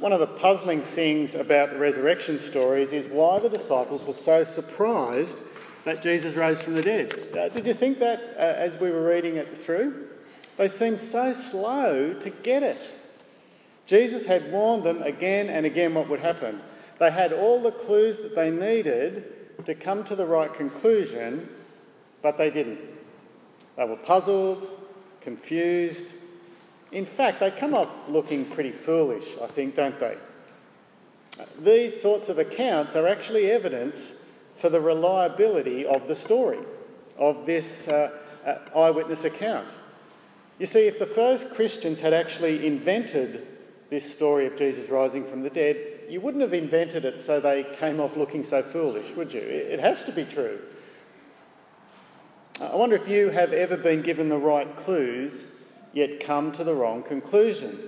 one of the puzzling things about the resurrection stories is why the disciples were so surprised that Jesus rose from the dead. Uh, did you think that uh, as we were reading it through? They seemed so slow to get it. Jesus had warned them again and again what would happen. They had all the clues that they needed to come to the right conclusion, but they didn't. They were puzzled, confused. In fact, they come off looking pretty foolish, I think, don't they? These sorts of accounts are actually evidence for the reliability of the story, of this uh, uh, eyewitness account. You see, if the first Christians had actually invented this story of Jesus rising from the dead, you wouldn't have invented it so they came off looking so foolish, would you? It has to be true. I wonder if you have ever been given the right clues yet come to the wrong conclusion.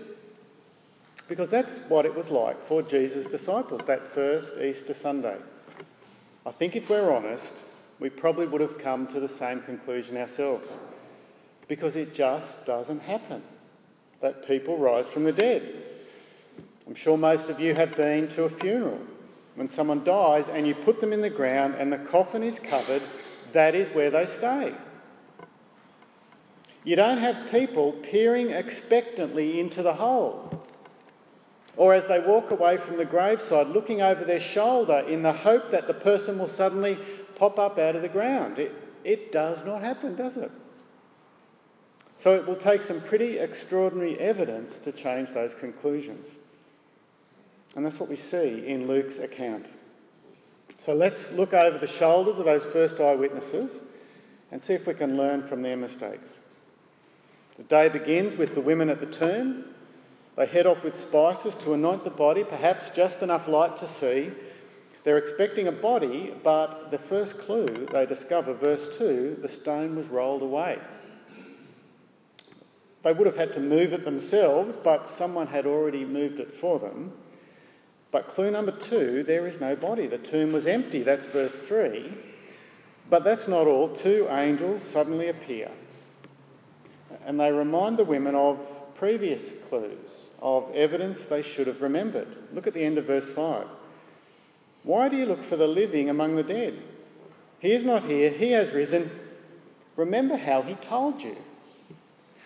Because that's what it was like for Jesus' disciples that first Easter Sunday. I think if we're honest, we probably would have come to the same conclusion ourselves. Because it just doesn't happen that people rise from the dead. I'm sure most of you have been to a funeral. When someone dies and you put them in the ground and the coffin is covered, that is where they stay. You don't have people peering expectantly into the hole, or as they walk away from the graveside looking over their shoulder in the hope that the person will suddenly pop up out of the ground. It, it does not happen, does it? So it will take some pretty extraordinary evidence to change those conclusions. And that's what we see in Luke's account. So let's look over the shoulders of those first eyewitnesses and see if we can learn from their mistakes. The day begins with the women at the tomb. They head off with spices to anoint the body, perhaps just enough light to see. They're expecting a body, but the first clue they discover, verse 2, the stone was rolled away. They would have had to move it themselves, but someone had already moved it for them. But clue number two, there is no body. The tomb was empty. That's verse 3. But that's not all. Two angels suddenly appear. And they remind the women of previous clues, of evidence they should have remembered. Look at the end of verse 5. Why do you look for the living among the dead? He is not here, he has risen. Remember how he told you.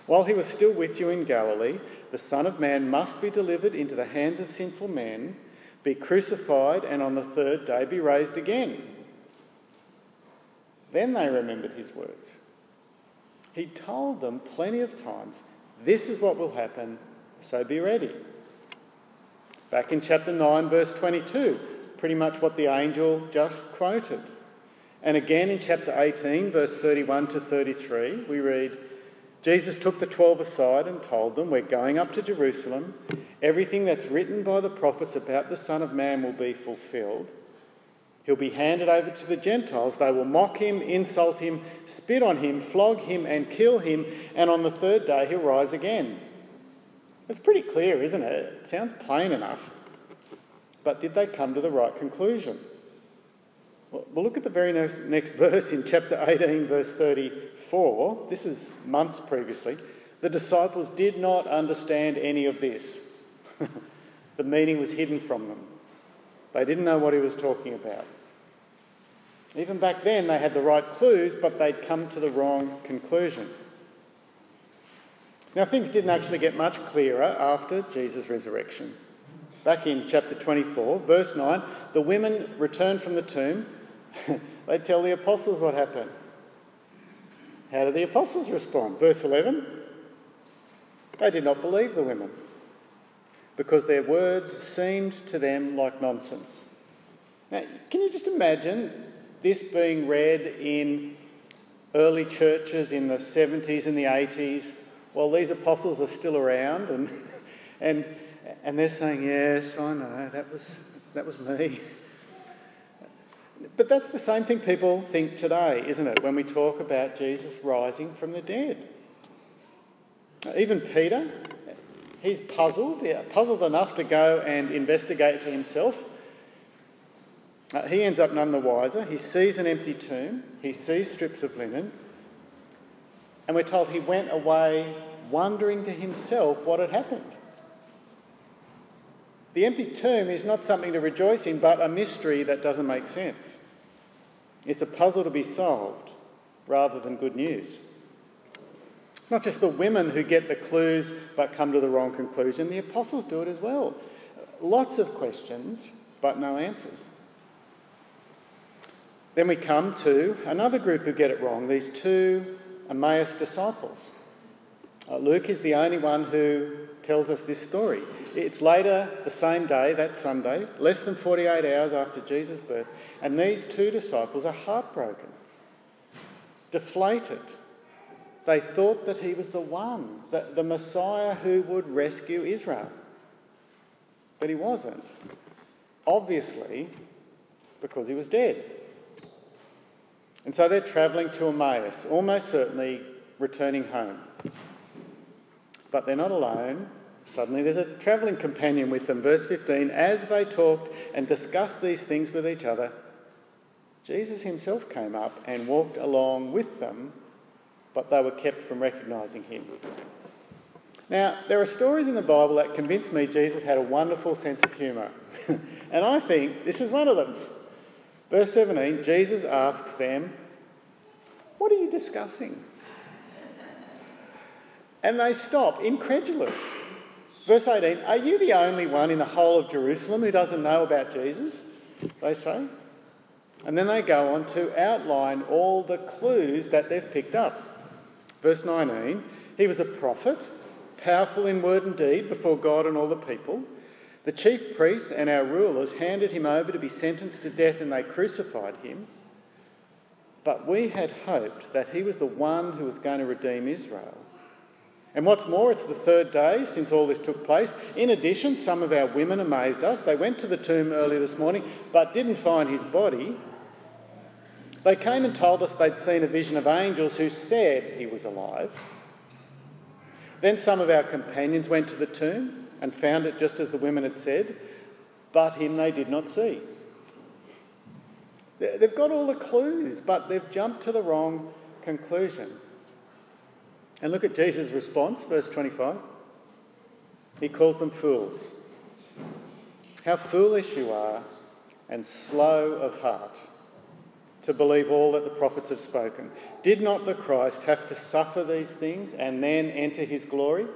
While he was still with you in Galilee, the Son of Man must be delivered into the hands of sinful men be crucified, and on the third day be raised again. Then they remembered his words. He told them plenty of times, This is what will happen, so be ready. Back in chapter 9, verse 22, pretty much what the angel just quoted. And again in chapter 18, verse 31 to 33, we read, Jesus took the twelve aside and told them, We're going up to Jerusalem. Everything that's written by the prophets about the Son of Man will be fulfilled. He'll be handed over to the Gentiles. They will mock him, insult him, spit on him, flog him, and kill him. And on the third day, he'll rise again. It's pretty clear, isn't it? It sounds plain enough. But did they come to the right conclusion? Well, look at the very next, verse in chapter 18, verse 34. This is months previously. The disciples did not understand any of this. the meaning was hidden from them. They didn't know what he was talking about. Even back then, they had the right clues, but they'd come to the wrong conclusion. Now, things didn't actually get much clearer after Jesus' resurrection. Back in chapter 24, verse 9, the women return from the tomb they tell the apostles what happened. How did the apostles respond? Verse 11 they did not believe the women because their words seemed to them like nonsense. Now, can you just imagine this being read in early churches in the 70s and the 80s while these apostles are still around and, and, and they're saying, Yes, I know, that was, that was me. But that's the same thing people think today, isn't it, when we talk about Jesus rising from the dead? Even Peter, he's puzzled, puzzled enough to go and investigate for himself. Uh, he ends up none the wiser. He sees an empty tomb, he sees strips of linen, and we're told he went away wondering to himself what had happened. The empty tomb is not something to rejoice in, but a mystery that doesn't make sense. It's a puzzle to be solved rather than good news. It's not just the women who get the clues but come to the wrong conclusion, the apostles do it as well. Lots of questions, but no answers. Then we come to another group who get it wrong these two Emmaus disciples. Uh, Luke is the only one who tells us this story. It's later the same day, that Sunday, less than 48 hours after Jesus' birth, and these two disciples are heartbroken, deflated. They thought that he was the one, the, the Messiah who would rescue Israel. But he wasn't. Obviously, because he was dead. And so they're travelling to Emmaus, almost certainly returning home. But they're not alone. Suddenly there's a travelling companion with them. Verse 15 As they talked and discussed these things with each other, Jesus himself came up and walked along with them, but they were kept from recognising him. Now, there are stories in the Bible that convince me Jesus had a wonderful sense of humour. and I think this is one of them. Verse 17 Jesus asks them, What are you discussing? And they stop, incredulous. Verse 18 Are you the only one in the whole of Jerusalem who doesn't know about Jesus? They say. And then they go on to outline all the clues that they've picked up. Verse 19 He was a prophet, powerful in word and deed before God and all the people. The chief priests and our rulers handed him over to be sentenced to death and they crucified him. But we had hoped that he was the one who was going to redeem Israel. And what's more, it's the third day since all this took place. In addition, some of our women amazed us. They went to the tomb early this morning but didn't find his body. They came and told us they'd seen a vision of angels who said he was alive. Then some of our companions went to the tomb and found it just as the women had said, but him they did not see. They've got all the clues, but they've jumped to the wrong conclusion. And look at Jesus' response, verse 25. He calls them fools. How foolish you are and slow of heart to believe all that the prophets have spoken. Did not the Christ have to suffer these things and then enter his glory?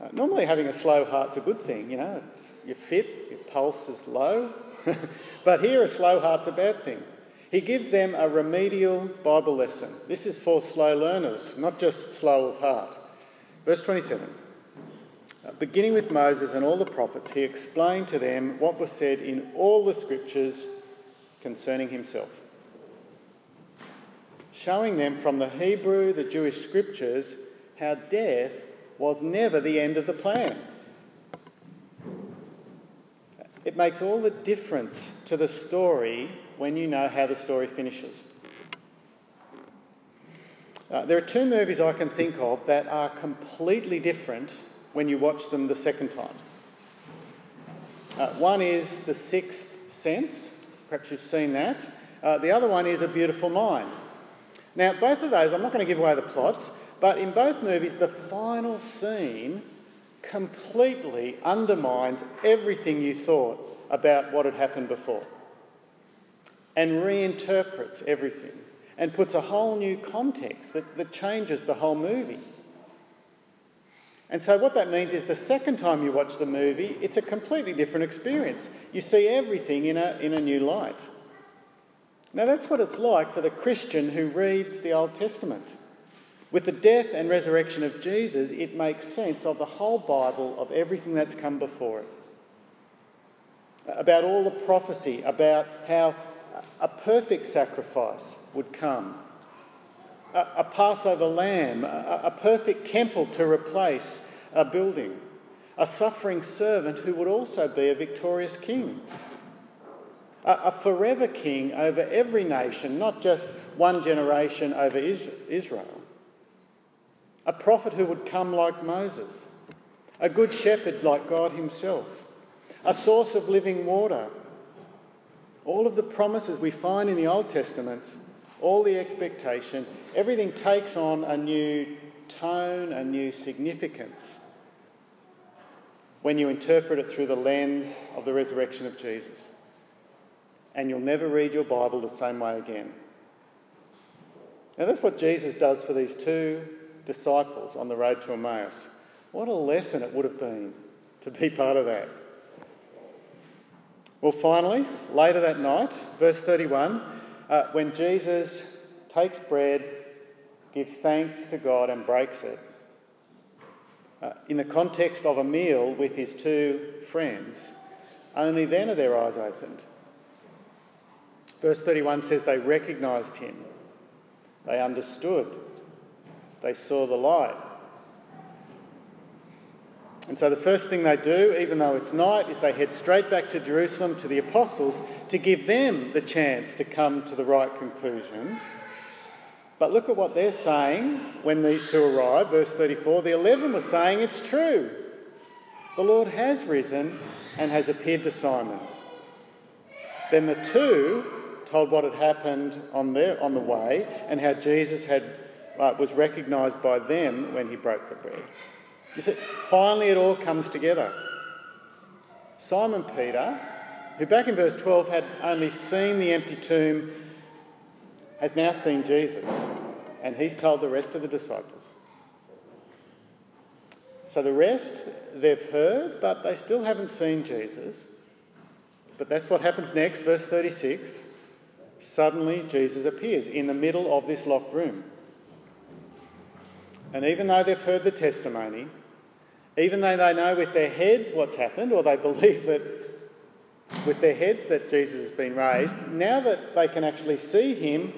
Uh, normally, having a slow heart's a good thing, you know. You're fit, your pulse is low. but here, a slow heart's a bad thing. He gives them a remedial Bible lesson. This is for slow learners, not just slow of heart. Verse 27 uh, Beginning with Moses and all the prophets, he explained to them what was said in all the scriptures concerning himself, showing them from the Hebrew, the Jewish scriptures, how death was never the end of the plan. It makes all the difference to the story when you know how the story finishes. Uh, there are two movies I can think of that are completely different when you watch them the second time. Uh, one is The Sixth Sense, perhaps you've seen that. Uh, the other one is A Beautiful Mind. Now, both of those, I'm not going to give away the plots, but in both movies, the final scene completely undermines everything you thought about what had happened before and reinterprets everything and puts a whole new context that, that changes the whole movie. And so, what that means is the second time you watch the movie, it's a completely different experience. You see everything in a, in a new light. Now, that's what it's like for the Christian who reads the Old Testament. With the death and resurrection of Jesus, it makes sense of the whole Bible, of everything that's come before it. About all the prophecy, about how a perfect sacrifice would come, a, a Passover lamb, a, a perfect temple to replace a building, a suffering servant who would also be a victorious king, a, a forever king over every nation, not just one generation over Israel, a prophet who would come like Moses, a good shepherd like God Himself, a source of living water. All of the promises we find in the Old Testament, all the expectation, everything takes on a new tone, a new significance. when you interpret it through the lens of the resurrection of Jesus. And you'll never read your Bible the same way again. Now, that's what Jesus does for these two disciples on the road to Emmaus. What a lesson it would have been to be part of that. Well, finally, later that night, verse 31, uh, when Jesus takes bread, gives thanks to God, and breaks it, uh, in the context of a meal with his two friends, only then are their eyes opened. Verse 31 says they recognised him, they understood, they saw the light. And so the first thing they do, even though it's night, is they head straight back to Jerusalem to the apostles to give them the chance to come to the right conclusion. But look at what they're saying when these two arrive. Verse 34 the eleven were saying, It's true. The Lord has risen and has appeared to Simon. Then the two told what had happened on, their, on the way and how Jesus had, uh, was recognised by them when he broke the bread. You see, finally it all comes together. Simon Peter, who back in verse 12 had only seen the empty tomb, has now seen Jesus, and he's told the rest of the disciples. So the rest, they've heard, but they still haven't seen Jesus. But that's what happens next, verse 36. Suddenly, Jesus appears in the middle of this locked room. And even though they've heard the testimony, even though they know with their heads what's happened, or they believe that with their heads that Jesus has been raised, now that they can actually see him,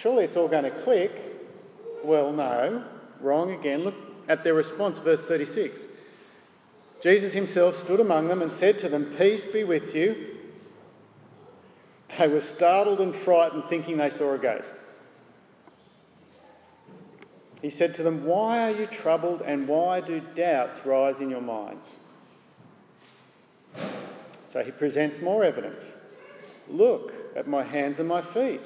surely it's all going to click. Well, no, wrong again. Look at their response, verse 36. Jesus himself stood among them and said to them, Peace be with you. They were startled and frightened, thinking they saw a ghost. He said to them, Why are you troubled and why do doubts rise in your minds? So he presents more evidence. Look at my hands and my feet.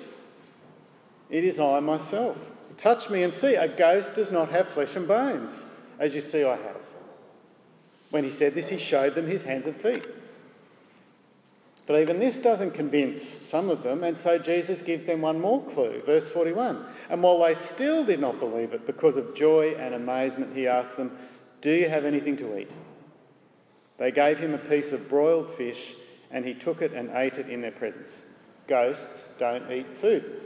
It is I myself. Touch me and see. A ghost does not have flesh and bones, as you see I have. When he said this, he showed them his hands and feet. But even this doesn't convince some of them, and so Jesus gives them one more clue. Verse 41. And while they still did not believe it, because of joy and amazement, he asked them, Do you have anything to eat? They gave him a piece of broiled fish, and he took it and ate it in their presence. Ghosts don't eat food.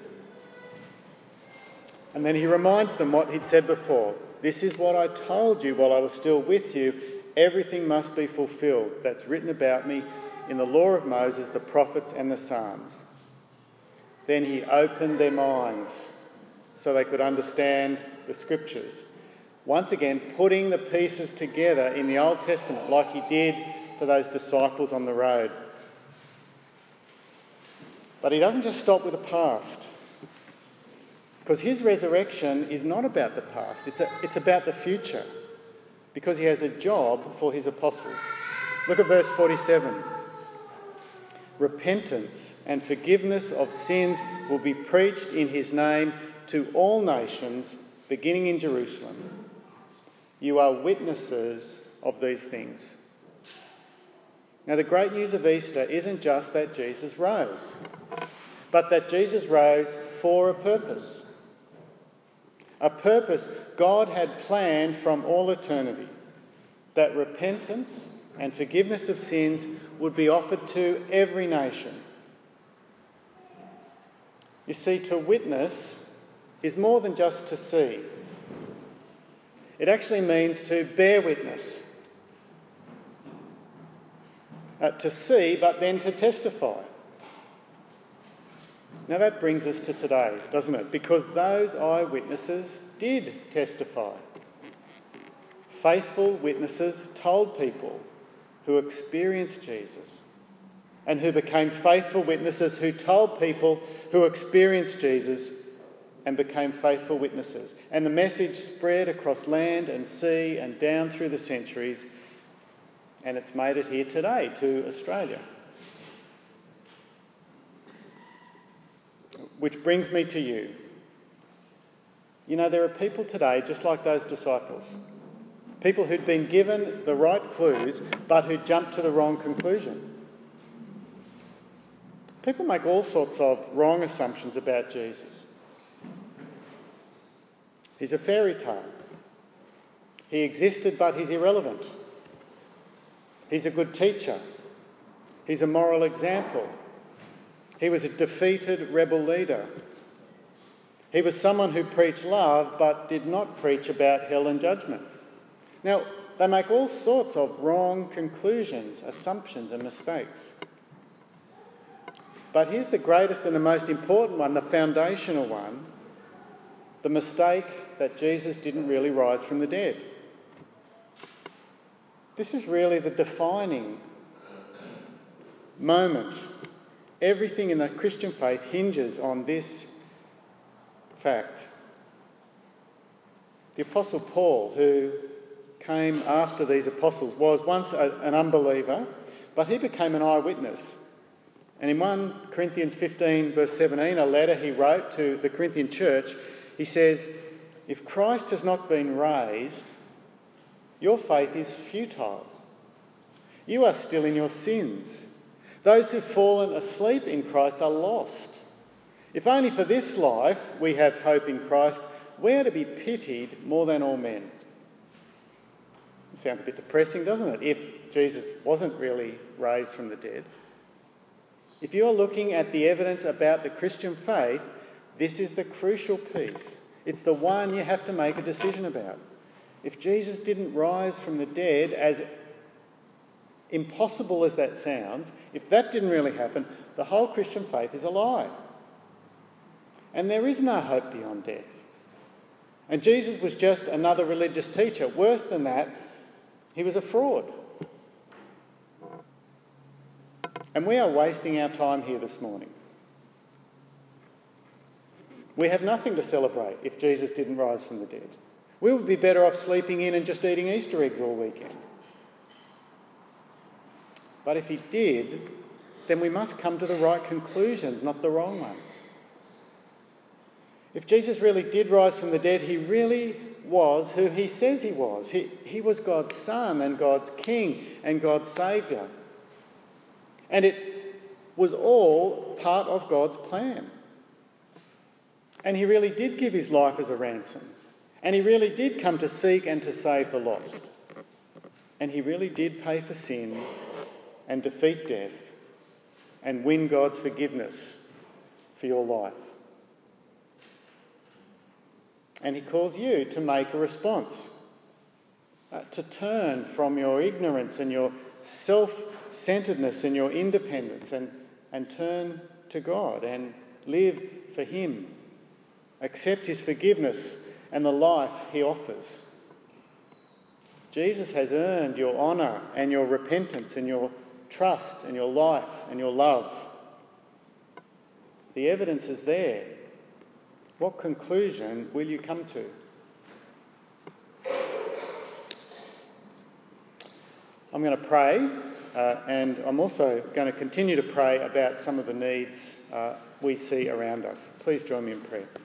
And then he reminds them what he'd said before This is what I told you while I was still with you. Everything must be fulfilled that's written about me in the law of Moses, the prophets, and the Psalms. Then he opened their minds so they could understand the scriptures. Once again, putting the pieces together in the Old Testament like he did for those disciples on the road. But he doesn't just stop with the past. Because his resurrection is not about the past, it's, a, it's about the future. Because he has a job for his apostles. Look at verse 47 repentance and forgiveness of sins will be preached in his name to all nations, beginning in Jerusalem. You are witnesses of these things. Now, the great news of Easter isn't just that Jesus rose, but that Jesus rose for a purpose. A purpose God had planned from all eternity that repentance and forgiveness of sins would be offered to every nation. You see, to witness is more than just to see, it actually means to bear witness. Uh, to see, but then to testify. Now that brings us to today, doesn't it? Because those eyewitnesses did testify. Faithful witnesses told people who experienced Jesus and who became faithful witnesses who told people who experienced Jesus and became faithful witnesses. And the message spread across land and sea and down through the centuries, and it's made it here today to Australia. Which brings me to you. You know, there are people today, just like those disciples, People who'd been given the right clues but who jumped to the wrong conclusion. People make all sorts of wrong assumptions about Jesus. He's a fairy tale. He existed, but he's irrelevant. He's a good teacher. He's a moral example. He was a defeated rebel leader. He was someone who preached love but did not preach about hell and judgment. Now, they make all sorts of wrong conclusions, assumptions, and mistakes. But here's the greatest and the most important one, the foundational one the mistake that Jesus didn't really rise from the dead. This is really the defining moment. Everything in the Christian faith hinges on this fact. The Apostle Paul, who came after these apostles, was once a, an unbeliever, but he became an eyewitness. And in 1 Corinthians 15, verse 17, a letter he wrote to the Corinthian church, he says, If Christ has not been raised, your faith is futile. You are still in your sins. Those who've fallen asleep in Christ are lost. If only for this life we have hope in Christ, we are to be pitied more than all men. Sounds a bit depressing, doesn't it? If Jesus wasn't really raised from the dead. If you're looking at the evidence about the Christian faith, this is the crucial piece. It's the one you have to make a decision about. If Jesus didn't rise from the dead, as impossible as that sounds, if that didn't really happen, the whole Christian faith is a lie. And there is no hope beyond death. And Jesus was just another religious teacher. Worse than that, he was a fraud. And we are wasting our time here this morning. We have nothing to celebrate if Jesus didn't rise from the dead. We would be better off sleeping in and just eating Easter eggs all weekend. But if he did, then we must come to the right conclusions, not the wrong ones. If Jesus really did rise from the dead, he really was who he says he was. He, he was God's Son and God's King and God's Saviour. And it was all part of God's plan. And he really did give his life as a ransom. And he really did come to seek and to save the lost. And he really did pay for sin and defeat death and win God's forgiveness for your life. And he calls you to make a response, uh, to turn from your ignorance and your self centeredness and your independence and, and turn to God and live for Him. Accept His forgiveness and the life he offers. Jesus has earned your honour and your repentance and your trust and your life and your love. The evidence is there. What conclusion will you come to? I'm going to pray, uh, and I'm also going to continue to pray about some of the needs uh, we see around us. Please join me in prayer.